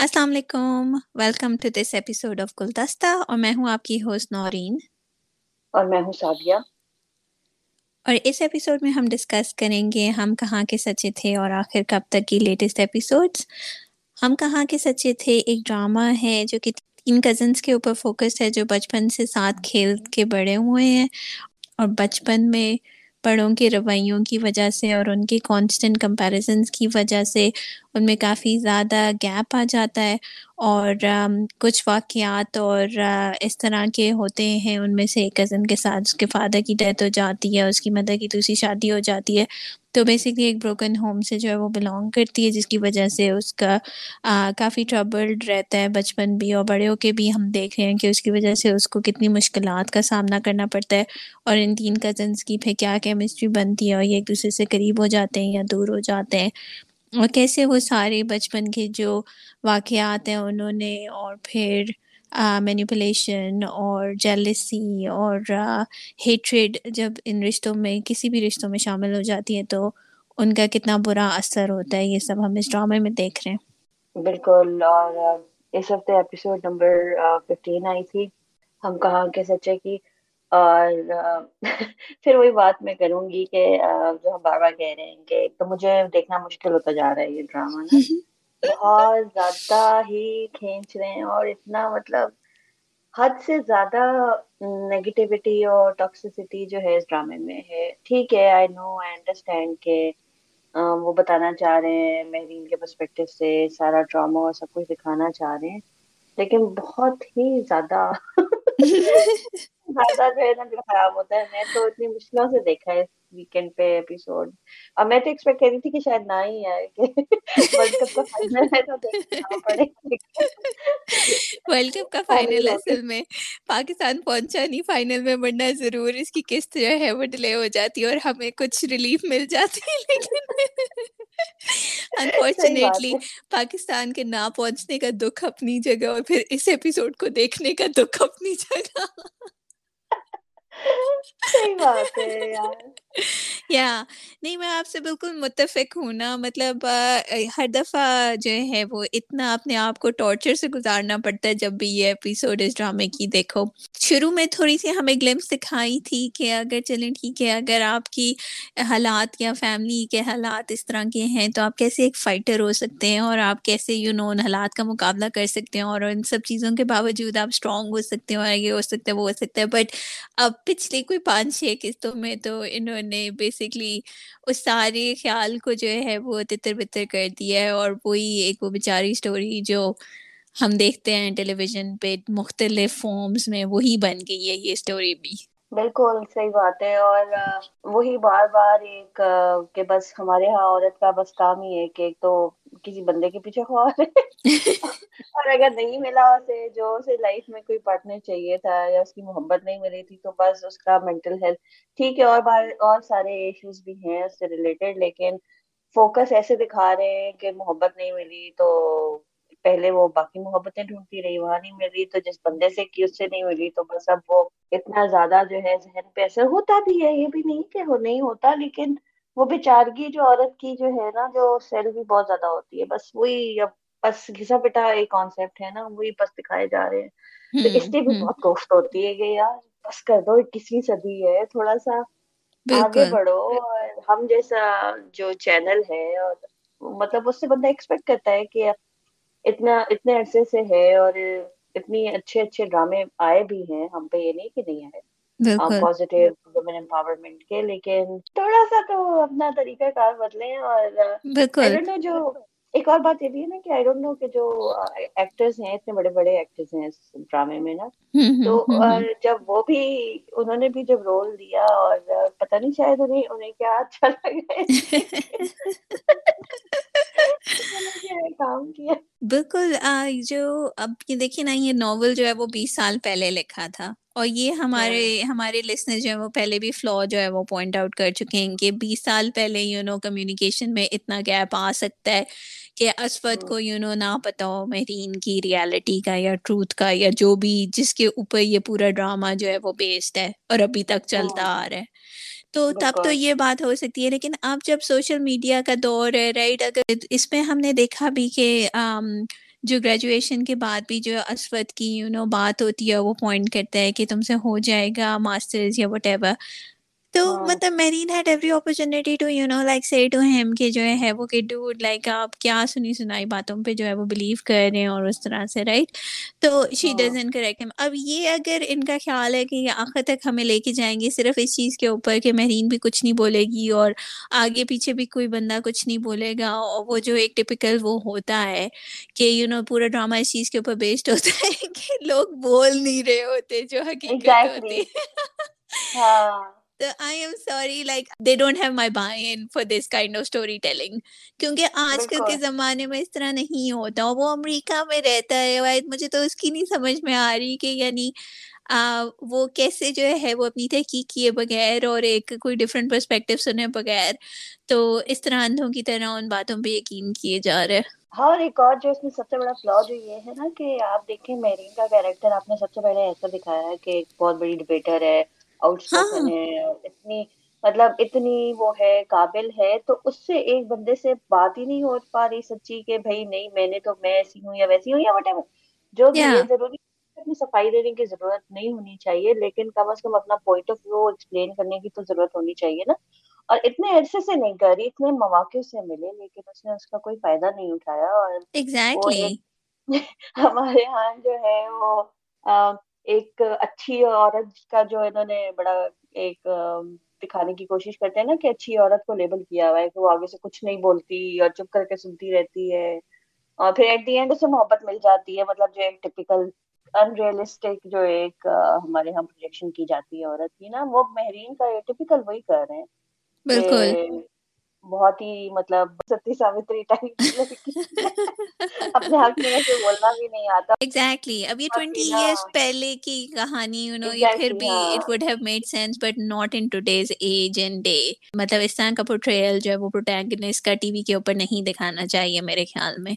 السلام علیکم۔ Welcome to this episode of Guldasta اور میں ہوں آپ کی ہوسٹ نورین۔ اور میں ہوں سادیہ اور اس ایپیسوڈ میں ہم ڈسکس کریں گے ہم کہاں کے سچے تھے اور آخر کب تک کی لیٹسٹ ایپیسوڈس ہم کہاں کے سچے تھے؟ ایک ڈرامہ ہے جو کہ تین کزنس کے اوپر فوکس ہے جو بچپن سے ساتھ کھیل کے بڑے ہوئے ہیں۔ اور بچپن میں بڑوں کے رویوں کی وجہ سے اور ان کے کانسٹنٹ کمپیریزنس کی وجہ سے ان میں کافی زیادہ گیپ آ جاتا ہے اور کچھ واقعات اور اس طرح کے ہوتے ہیں۔ ان میں سے ایک کزن کے ساتھ، اس کے فادر کی ڈیتھ ہو جاتی ہے، اس کی مدر کی دوسری شادی ہو جاتی ہے۔ تو بیسکلی ایک بروکن ہوم سے جو ہے وہ بلانگ کرتی ہے، جس کی وجہ سے اس کا کافی ٹربلڈ رہتا ہے۔ بچپن بھی اور بڑے ہو کے بھی ہم دیکھ رہے ہیں کہ اس کی وجہ سے اس کو کتنی مشکلات کا سامنا کرنا پڑتا ہے۔ اور ان تین کزنس کی پھر کیا کیمسٹری بنتی ہے اور یہ ایک دوسرے سے قریب ہو جاتے ہیں یا دور ہو جاتے ہیں۔ اور کیسے وہ سارے بچپن کے جو واقعات ہیں انہوں نے، اور پھر مینیپولیشن اور جیلسی اور ہیٹریڈ جب ان رشتوں میں، کسی بھی رشتوں میں شامل ہو جاتی ہیں تو ان کا کتنا برا اثر ہوتا ہے، یہ سب ہم اس ڈرامے میں دیکھ رہے ہیں۔ بالکل، اور اس ہفتے ایپیسوڈ نمبر ففٹین آئی تھی۔ ہم کہاں کے سچے کی اور پھر وہی بات میں کروں گی کہ جو ہم بار بار کہہ رہے ہیں کہ تو مجھے دیکھنا مشکل ہوتا جا رہا ہے یہ ڈرامہ نا۔ بہت زیادہ ہی کھینچ رہے ہیں اور اتنا مطلب حد سے زیادہ نگیٹیوٹی اور ٹاکسٹی جو ہے اس ڈرامے میں ہے۔ ٹھیک ہے آئی نو آئی انڈرسٹینڈ کہ وہ بتانا چاہ رہے ہیں مہرین کے پرسپیکٹو سے سارا ڈراما اور سب کچھ دکھانا چاہ رہے ہیں لیکن بہت ہی زیادہ زیادہ جو ہے نا دل خراب ہوتا ہے میں تو اتنی مشکلوں سے دیکھا ہے ویکینڈ پہ ایپیسوڈ اب میں تو ایکسپیکٹ کر رہی تھی کہ شاید نہ ہی آئے کہ ورلڈ کپ کا فائنل ہے تو دیکھنا پڑے۔ ورلڈ کپ کا فائنل اصل میں۔ پاکستان پہنچا نہیں فائنل میں بڑھنا ضرور اس کی قسط جو ہے وہ ڈیلے ہو جاتی اور ہمیں کچھ ریلیف مل جاتی ہے۔ لیکن انفارچونیٹلی پاکستان کے نہ پہنچنے کا دکھ اپنی جگہ اور پھر اس ایپیسوڈ کو دیکھنے کا دکھ اپنی جگہ۔ یا، نہیں، میں آپ سے بالکل متفق ہوں نا۔ مطلب ہر دفعہ جو ہے وہ اتنا اپنے آپ کو ٹارچر سے گزارنا پڑتا ہے جب بھی یہ ایپیسوڈ اس ڈرامے کی دیکھو۔ شروع میں تھوڑی سی ہمیں گلمس دکھائی تھی کہ اگر، چلیں ٹھیک ہے، اگر آپ کی حالات یا فیملی کے حالات اس طرح کے ہیں تو آپ کیسے ایک فائٹر ہو سکتے ہیں اور آپ کیسے یو نو ان حالات کا مقابلہ کر سکتے ہیں اور ان سب چیزوں کے باوجود آپ اسٹرانگ ہو سکتے ہیں اور یہ ہو سکتا ہے، وہ ہو سکتا ہے۔ بٹ اب پچھلی کوئی پانچ چھ قسطوں میں تو انہوں نے بیسکلی اس سارے خیال کو جو ہے وہ تتر بتر کر دیا ہے اور وہی ایک وہ بیچاری اسٹوری جو ہم دیکھتے ہیں ٹیلی ویژن پہ مختلف فارمز میں وہی بن گئی ہے یہ اسٹوری بھی۔ بالکل، صحیح بات ہے اور وہی بار بار ایک کہ بس ہمارے یہاں عورت کا بس کام ہی ہے کہ ایک تو کسی بندے کے پیچھے خواہ اور اگر نہیں ملا اسے جو اسے لائف میں کوئی پارٹنر چاہیے تھا یا اس کی محبت نہیں ملی تھی تو بس اس کا مینٹل ہیلتھ ٹھیک ہے اور بار اور سارے ایشوز بھی ہیں اس سے ریلیٹڈ لیکن فوکس ایسے دکھا رہے ہیں کہ محبت نہیں ملی۔ تو پہلے وہ باقی محبتیں ڈھونڈتی رہی وہاں نہیں ملی تو جس بندے سے کی اس سے نہیں ملی تو بس اب وہ اتنا زیادہ جو ہے ذہن پہ اثر ہوتا بھی ہے۔ یہ بھی نہیں کہ وہ نہیں ہوتا لیکن وہ بیچارگی جو عورت کی جو ہے نا جو سیل بھی بہت زیادہ ہوتی ہے۔ بس وہی اب بس گھسا پٹا ایک کانسیپٹ ہے نا وہی بس دکھائے جا رہے ہیں۔ تو اس لیے بھی بہت کوفت ہوتی ہے کہ یار بس کر دو اکیسویں صدی ہے تھوڑا سا آگے بڑھو۔ اور ہم جیسا جو چینل ہے اور مطلب اس سے بندہ ایکسپیکٹ کرتا ہے کہ اتنا اتنے عرصے سے ہے اور اتنی اچھے اچھے ڈرامے آئے بھی ہیں۔ ہم پہ یہ نہیں کہ نہیں آئے۔ امپاورمنٹ کے لیکن تھوڑا سا تو اپنا طریقہ کار بدلیں اور جو ایک اور بات یہ بھی ہے نا کہ آئی ڈونٹ نو کہ جو ایکٹرز ہیں اتنے بڑے بڑے ایکٹرز ہیں اس ڈرامے میں نا۔ تو اور جب وہ بھی انہوں نے بھی جب رول دیا اور پتہ نہیں شاید انہیں انہیں کیا اچھا لگا۔ بالکل جو اب یہ دیکھیے نا یہ ناول جو ہے وہ بیس سال پہلے لکھا تھا۔ اور یہ ہمارے ہمارے لسنر جو ہے وہ پہلے بھی فلو جو ہے وہ پوائنٹ آؤٹ کر چکے ہیں کہ بیس سال پہلے یو نو کمیونیکیشن میں اتنا گیپ آ سکتا ہے کہ اسفت کو یو نو نہ پتا ہو مہرین کی ریالٹی کا یا ٹروتھ کا یا جو بھی جس کے اوپر یہ پورا ڈرامہ جو ہے وہ بیسڈ ہے اور ابھی تک چلتا آ رہا ہے۔ تو تب تو یہ بات ہو سکتی ہے لیکن اب جب سوشل میڈیا کا دور ہے رائٹ اگر اس میں ہم نے دیکھا بھی کہ جو گریجویشن کے بعد بھی جو اسود کی یو نو بات ہوتی ہے، وہ پوائنٹ کرتا ہے کہ تم سے ہو جائے گا ماسٹرز یا وٹ ایور تو ہاں۔ مطلب Mareen had every opportunity to you know like say to him کہ جو ہے وہ کہ ڈوڈ لائک آپ کیا سنی سنائی باتوں پہ جو ہے وہ بلیو کر رہے ہیں اور اس طرح سے رائٹ تو شی ڈزن کریکٹ اب یہ اگر ان کا خیال ہے کہ یہ آخر تک ہمیں لے کے جائیں گے صرف اس چیز کے اوپر کہ مہرین بھی کچھ نہیں بولے گی اور آگے پیچھے بھی کوئی بندہ کچھ نہیں بولے گا اور وہ جو ایک ٹپیکل وہ ہوتا ہے کہ یو نو پورا ڈرامہ اس چیز کے اوپر بیسڈ ہوتا ہے کہ لوگ بول نہیں رہے ہوتے جو حقیقت ہوتی ہاں۔ I am sorry like they don't have my buy in for this kind of story telling کیونکہ آج کل کے زمانے میں اس طرح نہیں ہوتا وہ امریکہ میں رہتا ہے مجھے تو اس کی نہیں سمجھ میں آ رہی کہ یعنی وہ کیسے جو ہے وہ اپنی تحقیق کیے بغیر اور ایک کوئی ڈفرینٹ پرسپیکٹو سنے بغیر تو اس طرح اندھوں کی طرح ان باتوں پہ یقین کیے جا رہے ہاں ایک اور جو اس میں سب سے بڑا فلا جو یہ ہے نا کہ آپ دیکھیں میرین کا کیریکٹر آپ نے سب سے پہلے ایسا دکھایا ہے کہ ایک بہت بڑی ڈبیٹر ہے آؤٹ اسپوکن ہاں۔ ہے اتنی مطلب اتنی وہ ہے قابل ہے تو اس سے ایک بندے سے بات ہی نہیں ہو پا رہی سچی کہ بھائی نہیں میں نے تو میں ایسی ہوں یا ویسی ہوں یا وٹ جو بھی ہے ضروری اپنی صفائی دینے کی ضرورت نہیں ہونی چاہیے لیکن کم از کم اپنا پوائنٹ آف ویو ایکسپلین کرنے کی تو ضرورت ہونی چاہیے نا۔ اور اتنے عرصے سے نہیں کر رہی اتنے مواقع سے ملے لیکن اس نے اس کا کوئی فائدہ نہیں اٹھایا اور ہمارے یہاں جو ہے وہ ایک اچھی عورت کا جو انہوں نے بڑا ایک دکھانے کی کوشش کرتے ہیں نا کہ اچھی عورت کو لیبل کیا ہوا ہے کہ وہ آگے سے کچھ نہیں بولتی اور چپ کر کے سنتی رہتی ہے اور پھر ایٹ دی اینڈ اسے محبت مل جاتی ہے مطلب جو ایک ٹپیکل ان ریئلسٹک جو ایک ہمارے یہاں پروجیکشن کی جاتی ہے عورت کی نا وہ مہرین کا ٹپیکل وہی کر رہے ہیں۔ بالکل۔ بہت ہی مطلب ستی ساوتری ٹائپ اپنے حق میں سے بولنا بھی نہیں آتا۔ ایگزیکٹلی اب یہ ٹوینٹی ایئرس پہلے کی کہانی یو نو یہ پھر بھی it would have made sense but not in today's age and day مطلب اس طرح کا پورٹریل جو ہے وہ پروٹیگنسٹ کا ٹی وی کے اوپر نہیں دکھانا چاہیے میرے خیال میں۔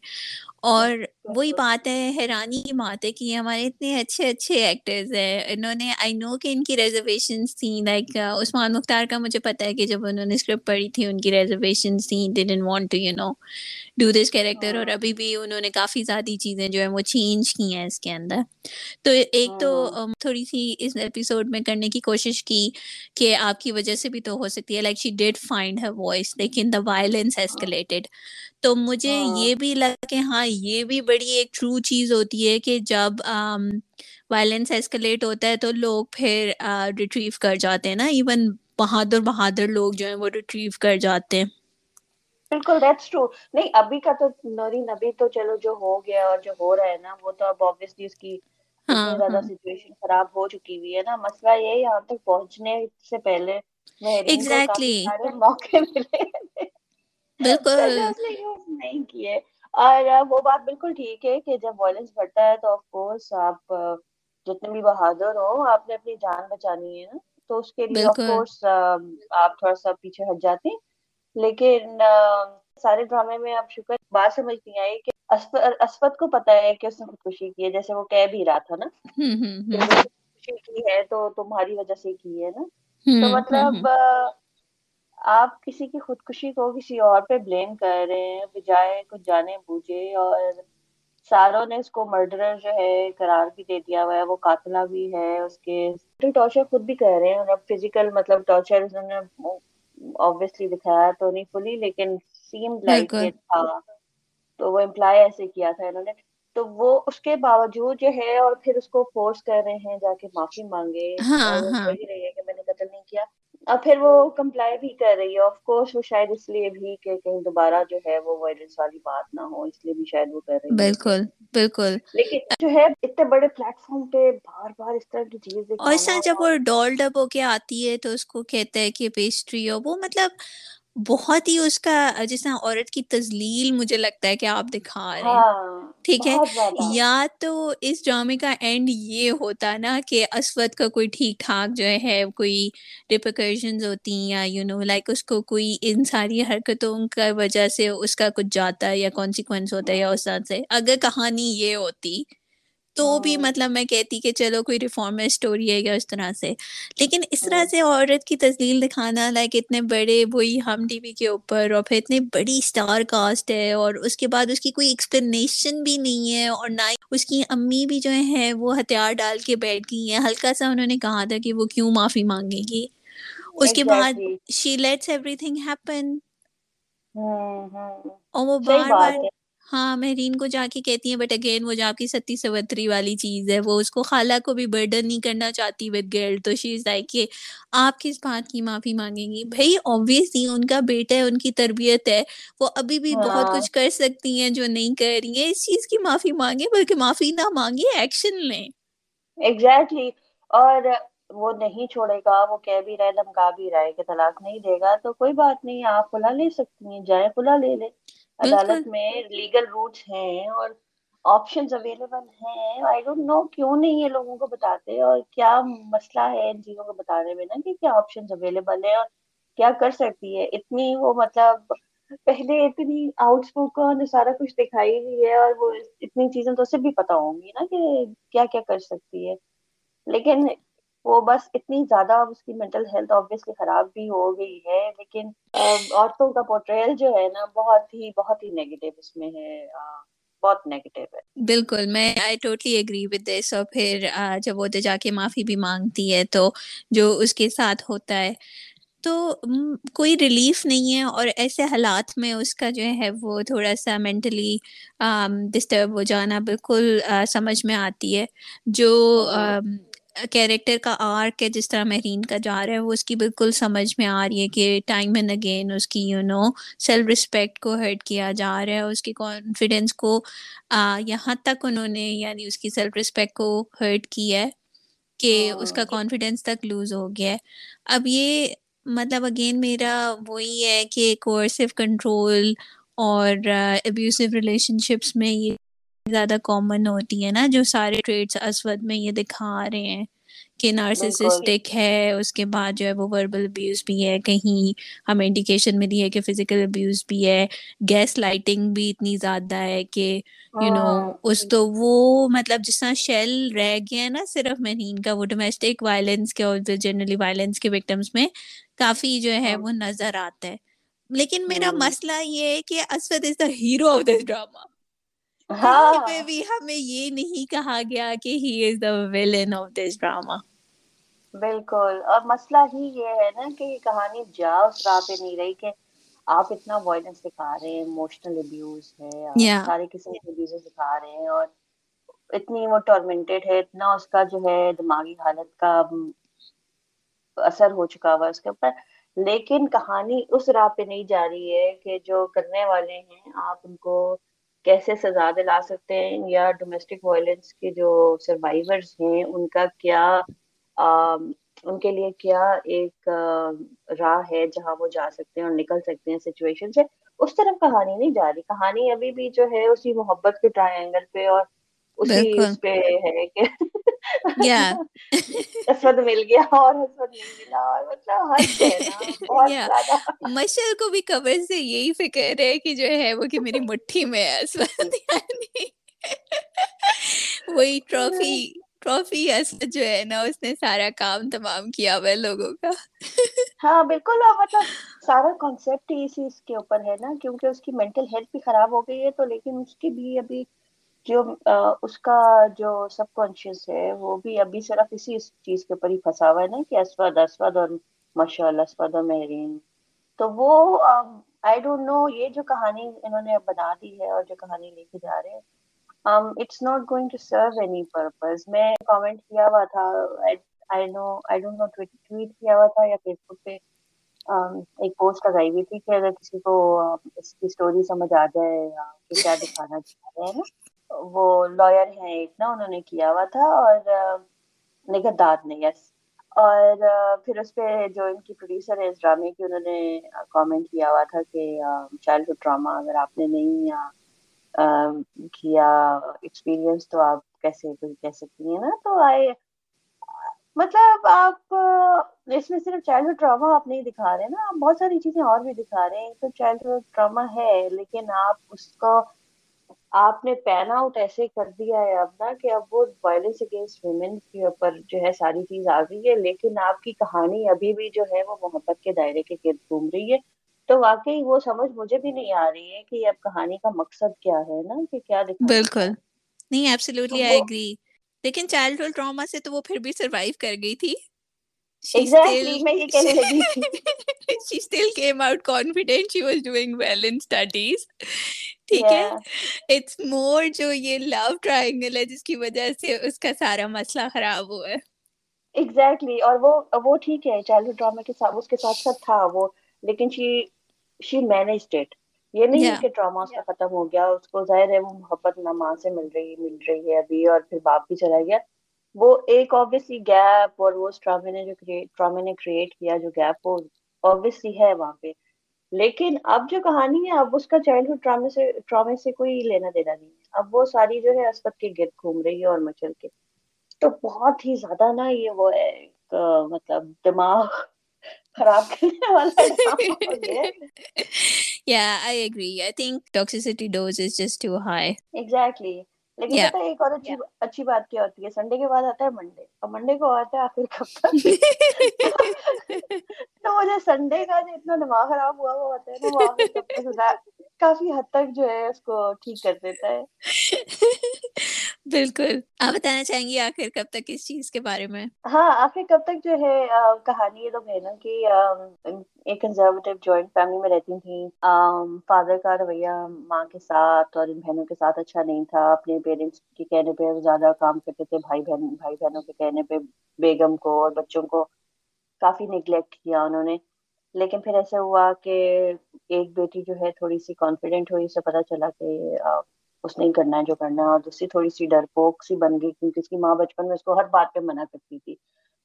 اور وہی بات ہے حیرانی کی بات ہے کہ ہمارے اتنے اچھے اچھے ایکٹرز ہیں۔ انہوں نے آئی نو کہ ان کی ریزرویشنس تھیں۔ لائک عثمان مختار کا مجھے پتا ہے کہ جب انہوں نے اسکرپٹ پڑھی تھی ان کی ریزرویشنس تھیں۔ They don't want to you know do this character اور ابھی بھی انہوں نے کافی زیادہ چیزیں جو ہیں وہ چینج کی ہیں اس کے اندر۔ تو ایک تو تھوڑی سی اس ایپیسوڈ میں کرنے کی کوشش کی کہ آپ کی وجہ سے بھی تو ہو سکتی ہے۔ Like she did find her voice لیکن دا وائلنس ایسکلیٹڈ تو مجھے ہاں۔ یہ بھی لگا کہ ہاں یہ بھی بڑی ایک ٹرو چیز ہوتی ہے کہ جب وائلنس ایسکلیٹ ہوتا ہے تو لوگ پھر ریٹریو کر جاتے ہیں نا۔ ایون بہادر بہادر لوگ جو ہیں وہ ریٹریو کر جاتے ہیں۔ بالکل دیٹس ٹرو نہیں ابھی کا تو نورین ابھی تو چلو جو ہو گیا اور جو ہو رہا ہے نا وہ تو اب آبویسلی اس کی ہاں، زیادہ سچویشن ہاں۔ خراب ہو چکی ہوئی ہے نا۔ مسئلہ یہ یہاں تک پہنچنے سے پہلے ایگزیکٹلی موقع ملے۔ بالکل۔ نہیں کیے۔ اور وہ بات بالکل ٹھیک ہے کہ جب وائلنس بڑھتا ہے تو آف کورس آپ جتنے بھی بہادر ہو آپ نے اپنی جان بچانی ہے نا۔ تو اس کے لیے آف کورس آپ تھوڑا سا پیچھے ہٹ جاتے لیکن سارے ڈرامے میں آپ شکر بات سمجھ نہیں آئی کہ اسفت کو پتا ہے کہ اس نے خودکشی کی ہے جیسے وہ کہہ بھی رہا تھا نا۔ خودکشی کی ہے تو تمہاری وجہ سے کی ہے نا۔ تو مطلب آپ کسی کی خودکشی کو کسی اور پہ بلیم کر رہے ہیں بجائے کچھ جانے بوجھے اور ساروں نے اس کو مرڈرر جو ہے قرار بھی دے دیا ہوا ہے وہ قاتلہ بھی ہے اس کے ٹارچر خود بھی کہہ رہے ہیں اور فزیکل مطلب ٹارچر انہوں نے آبویسلی دکھایا تو نہیں فلی لیکن سیم لائک تھا۔ تو وہ امپلائی ایسے کیا تھا انہوں نے۔ تو وہ اس کے باوجود جو ہے اور پھر اس کو فورس کر رہے ہیں جا کے معافی مانگے ہاں، ہاں۔ رہی ہے کہ میں نے قتل نہیں کیا۔ اور پھر وہ کمپلائی بھی کر رہی ہے. آف کورس وہ شاید اس لیے بھی کہ کہیں دوبارہ جو ہے وہ وائلنس والی بات نہ ہو اس لیے بھی شاید وہ کر رہی ہے. بالکل بالکل. لیکن جو ہے اتنے بڑے پلیٹ فارم پہ بار بار اس طرح کی چیز اور اس طرح جب وہ ڈول ڈب ہو کے آتی ہے تو اس کو کہتا ہے کہ پیسٹری ہو وہ مطلب بہت ہی اس کا جس طرح عورت کی تزلیل مجھے لگتا ہے کہ آپ دکھا رہے ہیں۔ ہاں، ٹھیک ہے؟ یا تو اس ڈرامے کا اینڈ یہ ہوتا نا کہ اسود کا کوئی ٹھیک ٹھاک جو ہے کوئی ریپیکیشنز ہوتی ہیں یا یو نو لائک اس کو کوئی ان ساری حرکتوں کا وجہ سے اس کا کچھ جاتا ہے یا کانسیکوینس ہوتا ہے یا اس طرح سے۔ اگر کہانی یہ ہوتی تو بھی مطلب میں کہتی کہ چلو کوئی ریفارمر اسٹوری ہے گا اس طرح سے۔ لیکن اس طرح سے عورت کی تزلیل دکھانا لائک اتنے بڑے وہی ہم ٹی وی کے اوپر اور پھر اتنی بڑی اسٹار کاسٹ ہے اور اس کے بعد اس کی کوئی ایکسپلینیشن بھی نہیں ہے اور نہ اس کی امی بھی جو ہے وہ ہتھیار ڈال کے بیٹھ گئی ہیں۔ ہلکا سا انہوں نے کہا تھا کہ وہ کیوں معافی مانگے گی۔ اس کے بعد she lets every thing happen اور وہ بار بار ہاں مہرین کو جا کے کہتی ہیں بٹ اگین وہ جا کی ستی سوتری والی چیز ہے وہ اس کو خالہ کو بھی برڈن نہیں کرنا چاہتی ود گرل تو شی از لائک کہ آپ کس بات کی معافی مانگیں گی؟ بھائی آبویسلی ان کا بیٹا ہے ان کی تربیت ہے وہ ابھی بھی بہت ہاں۔ کچھ کر سکتی ہیں جو نہیں کر رہی ہیں۔ اس چیز کی معافی مانگے بلکہ معافی نہ مانگے ایکشن لیں۔ ایگزیکٹلی اور وہ نہیں چھوڑے گا وہ کہہ بھی رہے دھمکا بھی رہے کہ طلاق نہیں دے گا تو کوئی بات نہیں آپ کھلا لے سکتی ہیں جائیں کھلا لے لیں۔ عدالت میں لیگل روٹس ہیں اور آپشن اویلیبل ہیں۔ آئی ڈونٹ نو کیوں نہیں یہ لوگوں کو بتاتے اور کیا مسئلہ ہے ان چیزوں کو بتانے میں نا کہ کیا آپشن اویلیبل ہے اور کیا کر سکتی ہے۔ اتنی وہ مطلب پہلے اتنی آؤٹ اسپوکن سارا کچھ دکھائی ہوئی ہے اور وہ اتنی چیزیں تو اسے بھی پتا ہوں گی نا کہ کیا کیا کر سکتی ہے۔ لیکن وہ بس اتنی زیادہ اس کی مینٹل ہیلتھ آبویسلی خراب بھی ہو گئی ہے لیکن عورتوں کا پورٹریل جو ہے نا بہت ہی بہت ہی نیگیٹو اس میں ہے بہت نیگیٹو ہے۔ بالکل میں I totally agree with this اور پھر جب وہ جا کے معافی بھی مانگتی ہے تو جو اس کے ساتھ ہوتا ہے۔ تو کوئی ریلیف نہیں ہے اور ایسے حالات میں اس کا جو ہے وہ تھوڑا سا مینٹلی ڈسٹرب ہو جانا بالکل سمجھ میں آتی ہے۔ جو کیریکٹر کا آرک ہے جس طرح مہرین کا جا رہا ہے وہ اس کی بالکل سمجھ میں آ رہی ہے کہ ٹائم اینڈ اگین اس کی یو نو سیلف رسپیکٹ کو ہرٹ کیا جا رہا ہے اس کی کانفیڈینس کو یہاں تک انہوں نے یعنی اس کی سیلف رسپیکٹ کو ہرٹ کیا ہے کہ اس کا کانفیڈینس تک لوز ہو گیا ہے۔ اب یہ مطلب اگین میرا وہی ہے کہ کورسو کنٹرول اور ابیوسو ریلیشن شپس میں یہ زیادہ کامن ہوتی ہے نا جو سارے ٹریڈس اسود میں یہ دکھا رہے ہیں کہ نارسسٹک ہے اس کے بعد جو ہے وہ وربل ابیوز بھی ہے کہیں ہمیں انڈیکیشن ملی ہے کہ فزیکل ابیوز بھی ہے گیس لائٹنگ بھی اتنی زیادہ ہے کہ یو نو ہاں، اس تو وہ مطلب جس طرح شیل رہ گیا نا صرف مہین کا وہ ڈومیسٹک وائلنس کے اور جنرلی وائلنس کے وکٹمس میں کافی جو ہے ہاں۔ وہ نظر آتا ہے۔ لیکن میرا مسئلہ یہ ہے کہ اسود is the hero of this drama پہ بھی ہمیں یہ نہیں کہا گیا کہ he is the villain of this drama بالکل۔ اور مسئلہ ہی یہ ہے نا کہ یہ کہانی جا اس راہ پہ نہیں رہی کہ آپ اتنا وائلنس دکھا رہے ہیں اموشنل ابیوز ہے سارے قسم کے ابیوز دکھا رہے ہیں اور اتنی وہ ٹورمنٹڈ ہے اتنا اس کا جو ہے دماغی حالت کا اثر ہو چکا ہوا اس کے اوپر۔ لیکن کہانی اس راہ پہ نہیں جا رہی ہے کہ جو کرنے والے ہیں آپ ان کو کیسے سزا دلا سکتے ہیں یا ڈومیسٹک وائلنس کے جو سروائیورز ہیں، ان کا کیا ان کے لیے کیا ایک راہ ہے جہاں وہ جا سکتے ہیں اور نکل سکتے ہیں سچویشن سے؟ اس طرف کہانی نہیں جا رہی، کہانی ابھی بھی جو ہے اسی محبت کے ٹرائنگل پہ اور اسی اس پہ ہے کہ اسود مل گیا اور اسود ملا اور مطلب بہت زیادہ۔ مشل کو بھی قبر سے یہی فکر ہے کہ جو ہے وہ کہ میری مٹھی میں ہے اسود یعنی۔ وہی ٹرافی ٹرافی اسود جو ہے نا اس نے سارا کام تمام کیا ہوا ہے لوگوں کا۔ ہاں بالکل۔ مطلب سارا کانسیپٹ ہی اسی اس کے اوپر ہے نا کیونکہ اس کی مینٹل ہیلتھ بھی خراب ہو گئی ہے تو لیکن اس کی بھی ابھی جو اس کا جو سب کانشیس ہے، وہ بھی ابھی صرف اسی چیز کے اوپر ہی پھنسا ہوا ہے نا کہ اسود اسود اور مشال اسود اور مہرین۔ تو وہ آئی ڈونٹ نو یہ جو کہانی انہوں نے بنا دی ہے اور جو کہانی لے کے جا رہے ہیں it's not going to serve any purpose میں کامنٹ کیا ہوا تھا آئی نو آئی ڈونٹ نو ٹویٹ کیا ہوا تھا یا فیس بک پہ ایک پوسٹ لگائی ہوئی تھی کہ اگر کسی کو اس کی اسٹوری سمجھ آ جائے یا کیا دکھانا چاہ رہے ہیں نا۔ وہ لائر ہیں ایک، نا، انہوں نے کیا ہوا تھا اور نگہت داد نے یس اور پھر اس پہ جو ان کی پروڈیوسر ہے اس ڈرامے کی، انہوں نے کامنٹ کیا ہوا تھا کہ چائلڈ ہوڈ ڈراما اگر آپ نے نہیں کیا ایکسپیرئنس تو آپ کیسے کہہ سکتی ہیں نا؟ تو آئے مطلب آپ، اس میں صرف چائلڈ ہوڈ ڈراما آپ نہیں دکھا رہے نا، آپ بہت ساری چیزیں اور بھی دکھا رہے ہیں۔ تو چائلڈ ہوڈ ڈراما ہے، لیکن آپ اس کو آپ نے پین آؤٹ ایسے کر دیا ہے اب نا کہ اب وہ وائلنس اگینسٹ ویمن کے اوپر جو ہے ساری چیز آ گئی ہے لیکن آپ کی کہانی ابھی بھی جو ہے وہ محبت کے دائرے کے گرد گھوم رہی ہے۔ تو واقعی وہ سمجھ مجھے بھی نہیں آ رہی ہے کہ اب کہانی کا مقصد کیا ہے نا کہ کیا دکھا بالکل۔ نہیں ایبسلیوٹلی آئی اگری لیکن چائلڈ ہوڈ ٹراما سے تو وہ پھر بھی سروائیو کر گئی تھی۔ ایگزیکٹلی میں یہ کہنے لگی۔ تھی she still came out confident. She was doing well in studies ٹھیک ہے؟ اٹس مور جو یہ لو ٹرائنگل ہے جس کی وجہ سے اس کا سارا مسئلہ خراب ہوا ہے۔ ایگزیکٹلی اور وہ وہ ٹھیک ہے ڈرامے کے ساتھ اس کے ساتھ تھا وہ لیکن شی شی اٹ یہ نہیں کہ اس کا ختم ہو گیا اس کو ظاہر ہے وہ محبت نہ ماں سے مل رہی مل رہی ہے ابھی اور پھر باپ بھی چلا گیا۔ وہ ایک آبویسلی گیپ اور وہ ٹرامے نے جو ٹرامے نے کریٹ کیا جو گیپ وہ آبویسلی ہے وہاں پہ۔ لیکن اب جو کہانی ہے اب اس کا چائلڈ ہوڈ ٹرامے سے ٹرامے سے کوئی لینا دینا نہیں اب وہ ساری جو ہے اسپت کے گرد گھوم رہی ہے اور مچل کے۔ تو بہت ہی زیادہ نا یہ وہ مطلب دماغ خراب کرنے والا yeah i agree. I think toxicity dose is just too high. Exactly. لیکن پتہ ایک اور اچھی اچھی بات کیا ہوتی ہے؟ سنڈے کے بعد آتا ہے منڈے اور منڈے کو آتا ہے آخر کب تک؟ تو مجھے سنڈے کا جو اتنا دماغ خراب ہوا ہوا ہوتا ہے نا وہ آخر کب تک کافی حد تک جو ہے اس کو ٹھیک کر دیتا ہے۔ بالکل۔ آپ بتانا چاہیں گی آخر کب تک اس چیز کے بارے میں؟ ہاں آخر کب تک جو ہے کہانی یہ تو ہے نا کہ ایک کنزرویٹو جوائنٹ فیملی میں رہتی تھیں۔ فادر کا رویہ ماں کے ساتھ اور ان بہنوں کے ساتھ اچھا نہیں تھا۔ اپنے پیرنٹس کے کہنے پہ زیادہ کام کرتے تھے۔ بھائی بہن بھائی بہنوں کے کہنے پہ بیگم کو اور بچوں کو کافی نگلیکٹ کیا انہوں نے۔ لیکن پھر ایسے ہوا کہ ایک بیٹی جو ہے تھوڑی سی کانفیڈینٹ ہوئی اسے پتا چلا کہ اس نے کرنا ہے جو کرنا ہے۔ اور دوسری تھوڑی سی ڈر پوک سی بن گئی کیونکہ اس کی ماں بچپن میں اس کو ہر بات پہ منع کرتی تھی،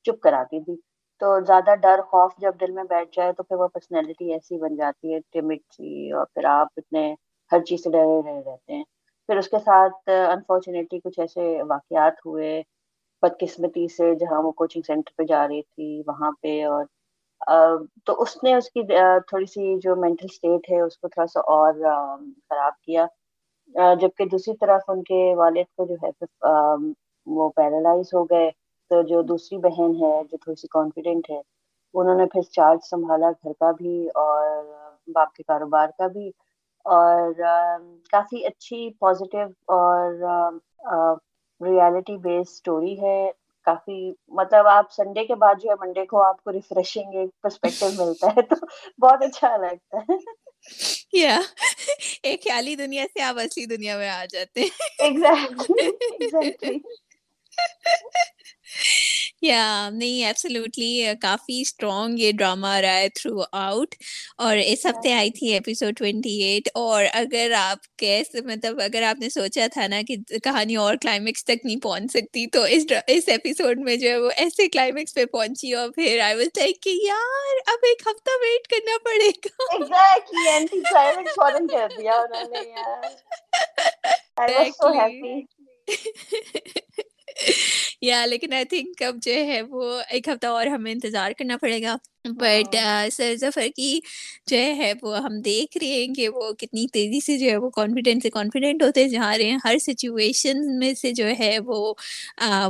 چپ کراتی تھی۔ تو زیادہ ڈر، خوف جب دل میں بیٹھ جائے تو پھر وہ پرسنالٹی ایسی بن جاتی ہے ٹمٹ سی۔ اور پھر آپ اتنے ہر چیز سے ڈرے رہے رہتے ہیں۔ پھر اس کے ساتھ انفارچونیٹلی کچھ ایسے واقعات ہوئے بدقسمتی سے، جہاں وہ کوچنگ سینٹر پہ جا رہی تھی، وہاں پہ۔ اور تو اس نے اس کی تھوڑی سی جو مینٹل اسٹیٹ ہے، اس کو تھوڑا سا اور خراب کیا۔ جبکہ دوسری طرف ان کے والد کو جو ہے وہ پیرالائز ہو گئے۔ تو جو دوسری بہن ہے، جو تھوڑی سی کانفیڈینٹ ہے، انہوں نے پھر چارج سنبھالا گھر کا بھی اور باپ کے کاروبار کا بھی۔ اور کافی اچھی پازیٹیو اور ریالٹی بیس اسٹوری ہے۔ کافی مطلب آپ سنڈے کے بعد جو ہے منڈے کو آپ کو ریفریشنگ ایک پرسپیکٹو ملتا ہے۔ تو بہت اچھا لگتا ہے۔ یا ایک خیالی دنیا سے آپ اصلی دنیا میں آ جاتے ہیں یا نہیں ایبسلیوٹلی کافی اسٹرانگ یہ ڈراما رہا ہے تھرو آؤٹ اور اس ہفتے آئی تھی ایپیسوڈ ٹوینٹی ایٹ اور اگر آپ کیسے مطلب اگر آپ نے سوچا تھا نا کہ کہانی اور کلائمیکس تک نہیں پہنچ سکتی تو اس اس ایپیسوڈ میں جو ہے وہ ایسے کلائمیکس پہ پہنچی اور پھر آئی واز لائک کہ یار اب ایک ہفتہ ویٹ کرنا پڑے گا ایگزیکٹلی اینٹی کلائمیکس فورن کر دیا انہوں نے یار آئی واز سو ہیپی یا لیکن آئی تھنک اب جو ہے وہ ایک ہفتہ اور ہمیں انتظار کرنا پڑے گا بٹ سر ظفر کی جو ہے وہ ہم دیکھ رہے ہیں کہ وہ کتنی تیزی سے جو ہے وہ کانفیڈینس سے کانفیڈینٹ ہوتے جا رہے ہیں ہر سچویشن میں سے جو ہے وہ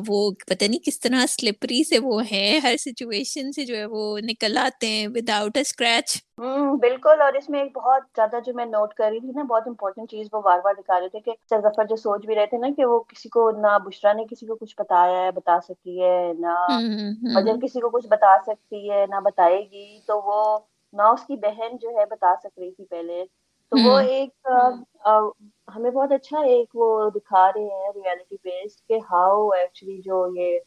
وہ پتہ نہیں کس طرح سلپری سے وہ ہیں ہر سچویشن سے جو ہے وہ نکل آتے ہیں وداؤٹ اے اسکریچ بالکل اور اس میں ایک بہت زیادہ جو میں نوٹ کر رہی تھی نا بہت امپورٹنٹ چیز وہ بار بار دکھا رہے تھے کہ سر ظفر جو سوچ بھی رہے تھے نا کہ وہ کسی کو نہ بشرا نے کسی کو کچھ بتایا ہے بتا سکی ہے نہ اجر کسی کو کچھ بتا سکتی ہے نہ بتائے گی تو وہ نہ اس کی بہن جو ہے بتا سک رہی تھی پہلے۔ تو وہ ایک ہمیں بہت اچھا ایک وہ دکھا رہے ہیں ریالٹی بیس کہ ہاؤ ایکچولی جو یہ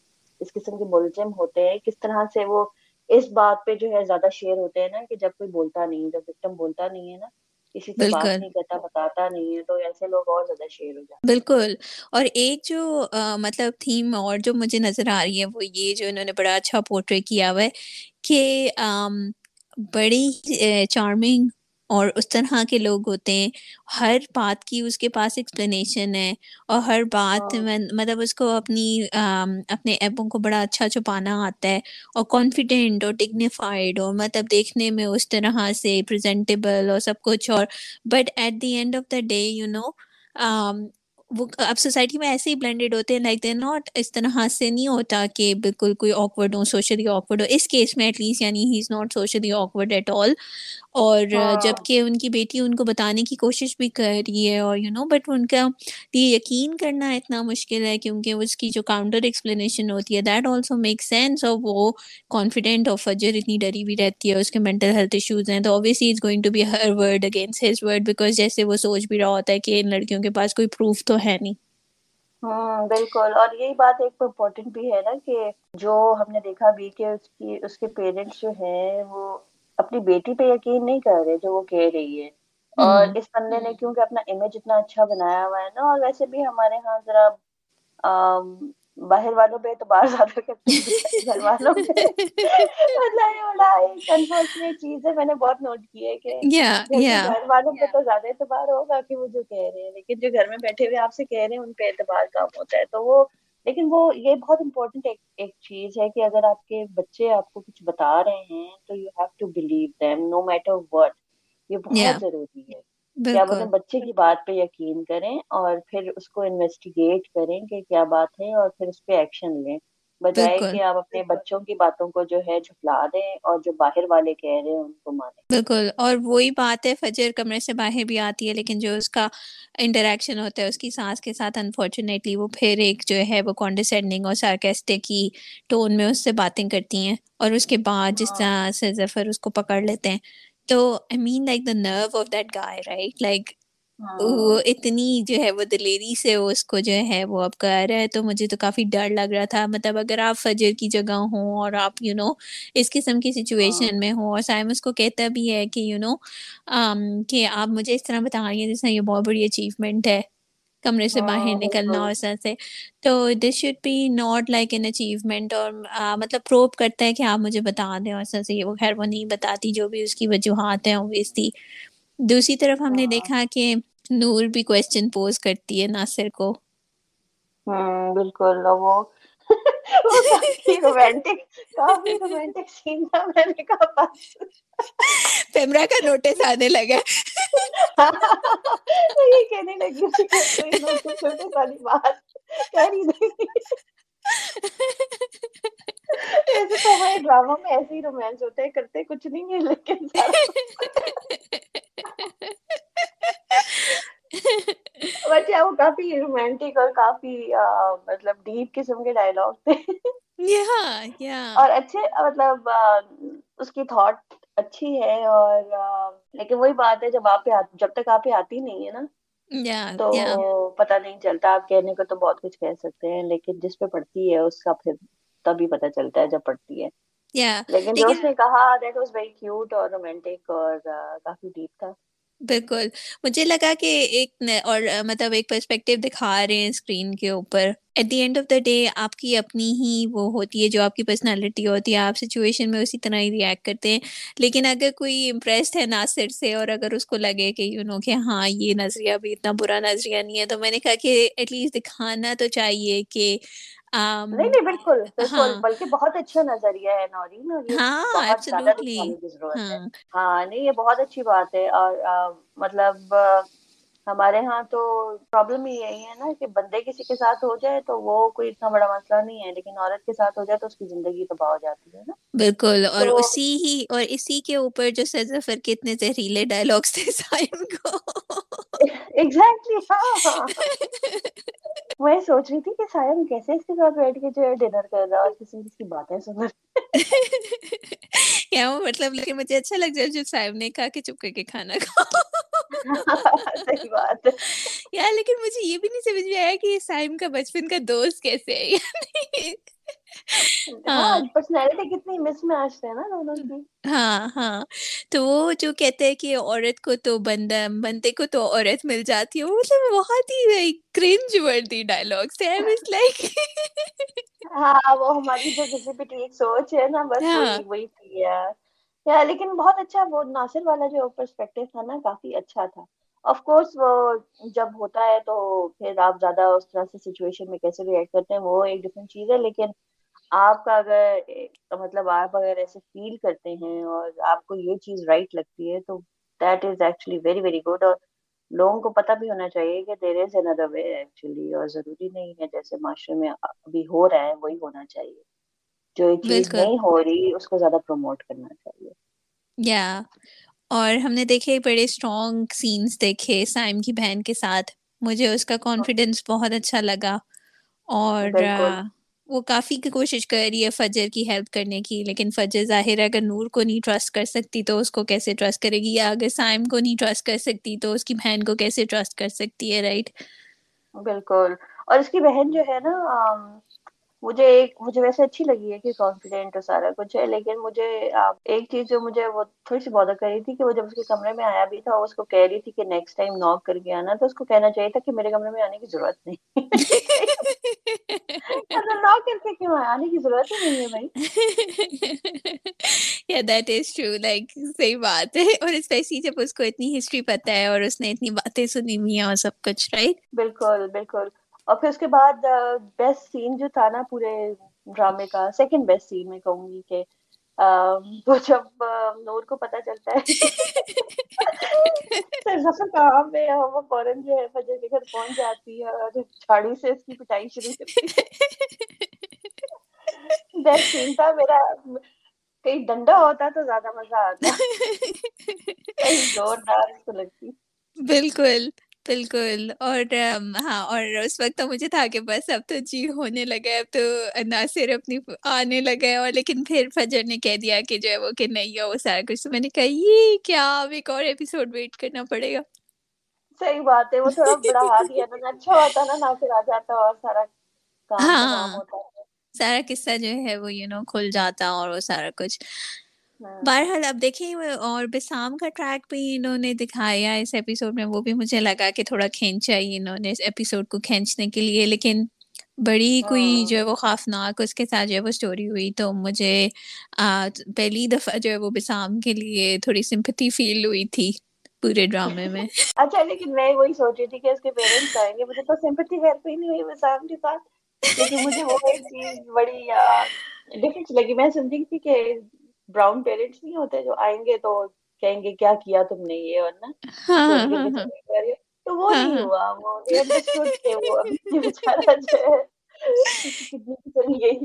اس قسم کے ملزم ہوتے ہیں کس طرح سے وہ اس بات پہ جو ہے زیادہ شیئر ہوتے ہیں نا کہ جب کوئی بولتا نہیں جب وکٹم بولتا نہیں ہے نا کسی سے بات نہیں کرتا بتاتا نہیں ہے تو ایسے لوگ اور زیادہ شیئر ہو جاتے بالکل۔ اور ایک جو مطلب تھیم اور جو مجھے نظر آ رہی ہے وہ یہ جو انہوں نے بڑا اچھا پورٹریٹ کیا ہوا ہے کہ بڑی چارمنگ اور اس طرح کے لوگ ہوتے ہیں۔ ہر بات کی اس کے پاس ایکسپلینیشن ہے اور ہر بات مطلب اس کو اپنی اپنے ایپوں کو بڑا اچھا چھپانا آتا ہے اور کانفیڈینٹ اور ڈگنیفائڈ اور مطلب دیکھنے میں اس طرح سے پریزنٹیبل اور سب کچھ اور but at the end of the day you know وہ اب سوسائٹی میں ایسے ہی بلینڈیڈ ہوتے ہیں لائک دے ناٹ اس طرح سے نہیں ہوتا کہ بالکل کوئی آکورڈ ہو سوشلی آکورڈ ہو۔ اس کیس میں ایٹ لیسٹ یعنی he is not socially awkward at all اور جبکہ ان کی بیٹی ان کو بتانے کی کوشش بھی کر رہی ہے اور یو نو بٹ ان کا یہ یقین کرنا اتنا مشکل ہے کیونکہ اس کی جو کاؤنٹر ایکسپلینیشن ہوتی ہے دیٹ آلسو میک سینس اور وہ کانفیڈینٹ آف فجر اتنی ڈری بھی رہتی ہے اس کے مینٹل ہیلتھ ایشوز ہیں تو obviously is going to be her word against his word because جیسے وہ سوچ بھی رہا ہوتا ہے کہ ان لڑکیوں کے پاس کوئی پروف تو ہے نہیں۔ ہوں بالکل۔ اور یہی بات ایک امپورٹنٹ بھی ہے نا کہ جو ہم نے دیکھا بھی کہ اس کی اس کے پیرنٹس جو ہیں وہ اپنی بیٹی پہ یقین نہیں کر رہے جو وہ کہہ رہی ہے۔ اور اس بندے نے کیونکہ اپنا امیج اتنا اچھا بنایا ہوا ہے نا اور ویسے بھی ہمارے ہاں ذرا باہر والوں پہ اعتبار زیادہ کرتے ہیں گھر والوں پہ۔ مطلب یہ بڑا ایک انفارچونیٹ چیز ہے میں نے بہت نوٹ کی ہے کہ گھر والوں پہ تو زیادہ اعتبار ہوگا کہ وہ جو کہہ رہے ہیں لیکن جو گھر میں بیٹھے ہوئے آپ سے کہہ رہے ہیں ان پہ اعتبار کم ہوتا ہے۔ تو وہ لیکن وہ یہ بہت امپورٹنٹ ایک چیز ہے کہ اگر آپ کے بچے آپ کو کچھ بتا رہے ہیں تو you have to believe them no matter what یہ بہت ضروری ہے کہ آپ اپنے بچے کی بات پہ یقین کریں اور پھر اس کو انویسٹیگیٹ کریں کہ کیا بات ہے اور پھر اس پہ ایکشن لیں۔ بجائے کہ آپ اپنے بچوں کی باتوں کو جو ہے جھٹلا دیں اور جو باہر والے کہہ رہے ہیں ان کو مانیں۔ بالکل اور وہی بات ہے فجر کمرے سے باہر بھی آتی ہے لیکن جو اس کا انٹریکشن ہوتا ہے اس کی سانس کے ساتھ انفارچونیٹلی وہ پھر ایک جو ہے وہ کانڈرسینڈنگ اور سارکیسٹے کی ٹون میں اس سے باتیں کرتی ہیں اور اس کے بعد جس طرح سے ظفر اس کو پکڑ لیتے ہیں۔ تو I mean like the nerve of that guy right like وہ اتنی جو ہے وہ دلیری سے اس کو جو ہے وہ اب کر رہا ہے تو مجھے تو کافی ڈر لگ رہا تھا۔ مطلب اگر آپ فجر کی جگہ ہوں اور آپ یو نو اس قسم کی سچویشن میں ہوں اور سائم اس کو کہتا بھی ہے کہ یو نو کہ آپ مجھے اس طرح بتا رہی ہیں جس یہ بہت بڑی اچیومنٹ ہے۔ کمرے سے باہر نکلنا اور سر سے۔ تو this should be not like an achievement اور مطلب پروپ کرتا ہے کہ آپ مجھے بتا دیں اور سر سے وہ خیر وہ نہیں بتاتی جو بھی اس کی وجوہات ہیں اوبیسلی دوسری طرف ہم نے دیکھا کہ نور بھی کوشچن پوز کرتی ہے ناصر کو۔ ہوں بالکل وہ پیمرا کا نوٹس آنے لگا۔ یہ کہنے لگی ہمارے ڈرامہ میں ایسے ہی رومانس ہوتا ہے کرتے کچھ نہیں ہے لیکن بچے وہ کافی رومانٹک اور کافی مطلب ڈیپ قسم کے ڈائلگ تھے۔ اور اچھے مطلب اس کی تھاٹ اچھی ہے اور لیکن وہی بات ہے جب آپ جب تک آپ آتی نہیں ہے نا تو پتا نہیں چلتا آپ کہنے کو تو بہت کچھ کہہ سکتے ہیں لیکن جس پہ پڑتی ہے اس کا پھر تبھی پتا چلتا ہے جب پڑتی ہے۔ لیکن جو اس نے کہا دیٹ واز ویری کیوٹ اور رومانٹک اور کافی ڈیپ تھا۔ بالکل۔ مجھے لگا کہ ایک اور مطلب ایک پرسپیکٹو دکھا رہے ہیں اسکرین کے اوپر۔ At the end of the day آپ کی اپنی ہی وہ ہوتی ہے جو آپ کی پرسنالٹی ہوتی ہے۔ آپ سچویشن میں اسی طرح ہی ریئیکٹ کرتے ہیں۔ لیکن اگر کوئی امپریسڈ ہے ناصر سے اور اگر اس کو لگے کہ یو نو کہ ہاں یہ نظریہ بھی اتنا برا نظریہ نہیں ہے تو میں نے کہا کہ ایٹ لیسٹ دکھانا تو چاہیے کہ نہیں نہیں بالکل بالکل بلکہ بہت اچھا نظریہ ہے نورین اور یہ بہت زیادہ دکھانے کی ضرورت ہے۔ ہاں۔ نہیں یہ بہت اچھی بات ہے اور مطلب ہمارے ہاں تو پرابلم ہی یہی ہے نا کہ بندے کسی کے ساتھ ہو جائے تو وہ کوئی اتنا بڑا مسئلہ نہیں ہے لیکن عورت کے ساتھ ہو جائے تو اس کی زندگی تباہ ہو جاتی ہے نا۔ بالکل اور اسی ہی اور اسی کے اوپر جو سزفر کے اتنے زہریلے ڈائلگس تھے سائم کو۔ ایگزیکٹلی ہاں ہاں۔ میں سوچ رہی تھی کہ سائم کیسے اس کے ساتھ بیٹھ کے جو ہے ڈنر کر رہا اور کسی کسی کی باتیں سن یا وہ مطلب لیکن مجھے اچھا لگ جائے جو صاحب نے کہا کہ چپ کر کے کھانا کھاؤ۔ صحیح بات یار لیکن مجھے یہ بھی نہیں سمجھ میں آیا کہ سائم کا بچپن کا دوست کیسے ہے۔ پرسنالٹی کتنی مس میچ ہے نا دونوں کی۔ ہاں ہاں۔ تو وہ جو کہتے ہیں کہ عورت کو تو بندہ بندے کو تو عورت مل جاتی ہے وہ مطلب بہت ہی کرنج وردی ہے لائک ہاں وہ ہماری جو کسی بھی ٹھیک سوچ ہے نا بس وہی وہی تھی لیکن بہت اچھا وہ ناصر والا جو پرسپیکٹو تھا نا کافی اچھا تھا۔ آف کورس وہ جب ہوتا ہے تو پھر آپ زیادہ اس طرح سے سچویشن میں کیسے ریئیکٹ کرتے ہیں وہ ایک ڈفرنٹ چیز ہے لیکن آپ کا اگر مطلب آپ اگر ایسے فیل کرتے ہیں اور آپ کو یہ چیز رائٹ لگتی ہے تو that is actually very very good اور لوگوں کو پتہ بھی ہونا چاہیے کہ دیر از اندر وے ایکچولی اور ضروری نہیں ہے جیسے معاشرے میں ابھی ہو رہا ہے وہی ہونا چاہیے۔ جو یہ چیز نہیں ہو رہی اس کو زیادہ پروموٹ کرنا چاہیے۔ اور ہم نے دیکھے بڑے اسٹرانگ سینس دیکھے سائم کی بہن کے ساتھ۔ مجھے اس کا کانفیڈینس بہت اچھا لگا۔ اور وہ کافی کوشش کر رہی ہے فجر کی ہیلپ کرنے کی لیکن فجر ظاہر ہے اگر نور کو نہیں ٹرسٹ کر سکتی تو اس کو کیسے ٹرسٹ کرے گی؟ یا اگر سائم کو نہیں ٹرسٹ کر سکتی تو اس کی بہن کو کیسے ٹرسٹ کر سکتی ہے رائٹ بالکل۔ اور اس کی بہن جو ہے نا مجھے ایک مجھے ویسے اچھی لگی ہے کہ کانفیڈینٹ سارا کچھ ہے لیکن مجھے ایک چیز جو مجھے وہ تھوڑی سی بادر کر رہی تھی کہ وہ جب اس کے کمرے میں آیا بھی تھا اس کو کہہ رہی تھی کہ نیکسٹ ٹائم ناک کر کے آنا تو اس کو کہنا چاہیے تھا کہ میرے کمرے میں آنے کی ضرورت نہیں۔ ناک کر کے کیوں؟ آنے کی ضرورت ہی نہیں ہے بھائی۔ یا دیٹ از ٹرو لائک صحیح بات ہے۔ اور اسپیشلی جب اس کو اتنی ہسٹری پتہ ہے اور اس نے اتنی باتیں سنی ہوئی ہیں اور سب کچھ رائٹ بالکل بالکل۔ اور پھر اس کے بعد بیسٹ سین جو تھا نا پورے ڈرامے کا سیکنڈ بیسٹ سین میں کہوں گی کہ وہ جب نور کو چلتا ہے کہاں پہ وہ فوراً جو ہے فجر کے گھر پہنچ جاتی ہے اور جھاڑو سے اس کی پٹائی شروع کرتی بیسٹ سین تھا میرا کہیں ڈنڈا ہوتا تو زیادہ مزہ آتا۔ کہیں زوردار اس کو لگتی۔ بالکل۔ بالکل اور ہاں اور اس وقت تو مجھے تھا کہ بس اب تو جی ہونے لگا اب تو ناصر اپنی آنے لگا اور لیکن پھر فجر نے کہہ دیا کہ جو ہے وہ کہ نہیں ہے وہ سارا کچھ۔ تو میں نے کہا یہ کیا؟ اب ایک اور ایپیسوڈ ویٹ کرنا پڑے گا۔ صحیح بات ہے وہ تھوڑا بڑھا دیا نا اچھا ہوتا نا ناصر آ جاتا اور سارا کام ہاں۔ سارا قصہ جو ہے وہ یو نو کھل جاتا اور وہ سارا کچھ۔ بہرحال اب دیکھیں اور بسام کا ٹریک بھی انہوں نے دکھایا اس ایپیسوڈ میں وہ بھی مجھے لگا کہ تھوڑا کھینچا ہی انہوں نے اس ایپیسوڈ کو کھینچنے کے لیے لیکن بڑی کوئی جو ہے وہ خوفناک اس کے ساتھ جو ہے وہ اسٹوری ہوئی۔ تو مجھے پہلی دفعہ جو ہے وہ بسام کے لیے تھوڑی سمپتی فیل ہوئی تھی پورے ڈرامے میں۔ اچھا لیکن میں وہی سوچ رہی تھی کہ اس کے پیرنٹس آئیں گے۔ مجھے تو سمپتی فیل ہی نہیں ہوئی بسام کے ساتھ۔ لیکن مجھے وہ ایک چیز بڑی ڈفرینس لگی۔ میں سمجھی تھی کہ براؤن پیرنٹس نہیں ہوتے جو آئیں گے تو کہیں گے کیا کیا تم نے یہ اور نا تو وہ نہیں ہوا وہ انڈرسٹوڈ کہ وہ ابھی بیچارہ جو ہے کتنی گئی۔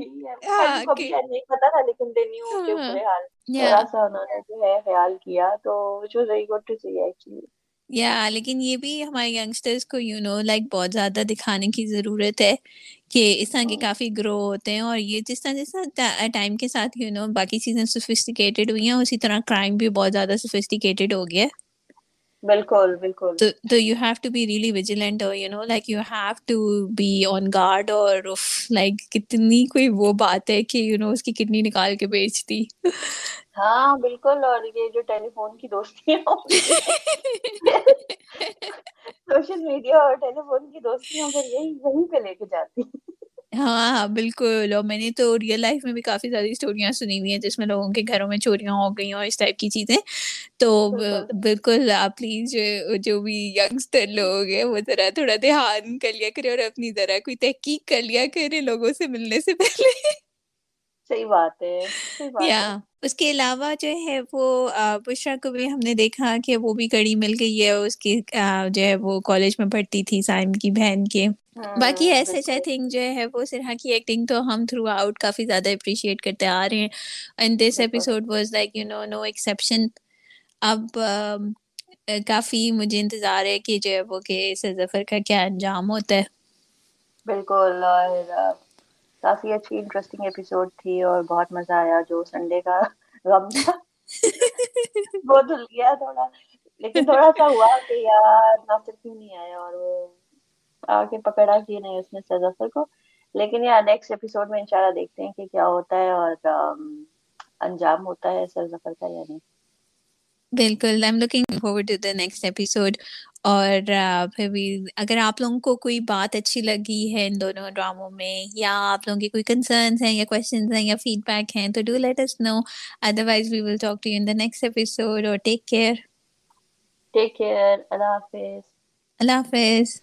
نہیں پتا تھا لیکن دے نیو کے برے حال۔ تھوڑا سا انہوں نے جو ہے خیال کیا تو which was very good to see actually یا لیکن یہ بھی ہمارے ینگسٹرس کو یو نو لائک بہت زیادہ دکھانے کی ضرورت ہے۔ کہ اس طرح کے کافی گرو ہوتے ہیں اور یہ جس طرح جس طرح ٹائم کے ساتھ یو نو باقی چیزیں سوفسٹیکیٹڈ ہوئی ہیں اسی طرح کرائم بھی بہت زیادہ سوفسٹیکیٹڈ ہو گیا بالکل بالکل۔ تو you have to be really vigilant اور you know like you have to be on guard اور لائک کتنی کوئی وہ بات ہے کہ یو نو اس کی کڈنی نکال کے بیچتی۔ ہاں بالکل اور یہ جو ٹیلی فون کی دوستی سوشل میڈیا اور ٹیلی فون کی دوستیاں پھر یہی وہیں پہ لے کے جاتی۔ ہاں ہاں بالکل اور میں نے تو ریئل لائف میں بھی کافی ساری اسٹوریاں سنی ہوئی ہیں جس میں لوگوں کے گھروں میں چوریاں ہو گئی اور اس ٹائپ کی چیزیں۔ تو بالکل۔ آپ پلیز جو بھی یگسٹر لوگ ہیں وہ ذرا تھوڑا دھیان کر لیا کرے اور اپنی ذرا کوئی تحقیق کر لیا کرے لوگوں سے ملنے سے پہلے۔ صحیح بات ہے یا اس کے علاوہ جو ہے وہ بشرا کو بھی ہم نے دیکھا کہ وہ بھی کڑی مل گئی ہے اس کی جو ہے وہ کالج میں پڑھتی تھی سائم کی بہن کے۔ باقی ایسے آئی تھنک جو ہے وہ سرحا کی ایکٹنگ تو ہم تھرو آؤٹ کافی زیادہ اپریشیٹ کرتے آ رہے ہیں۔ And this episode was like you know no exception اب کافی مجھے انتظار ہے کہ جو ہے وہ کہ ظفر کا کیا انجام ہوتا ہے۔ بالکل اور کافی اچھی انٹرسٹنگ ایپیسوڈ تھی اور بہت مزہ آیا جو سنڈے کا غم تھا۔ وہ دھل گیا تھوڑا لیکن تھوڑا سا ہوا کہ یار ناصر کیوں نہیں آیا اور وہ آ کے پکڑا کی نہیں اس نے سزفر کو۔ لیکن یار نیکسٹ ایپیسوڈ میں انشاءاللہ دیکھتے ہیں کہ کیا ہوتا ہے اور انجام ہوتا ہے سر ظفر کا یا نہیں۔ بالکل I am looking forward to the next episode اور پھر بھی اگر آپ لوگوں کو کوئی بات اچھی لگی ہے ان دونوں ڈراموں میں یا آپ لوگوں کے کوئی کنسرنس ہیں یا کوشچنس ہیں یا فیڈ بیک ہیں تو do let us know otherwise we will talk to in the next episode اور ٹیک کیئر ٹیک کیئر اللہ حافظ اللہ حافظ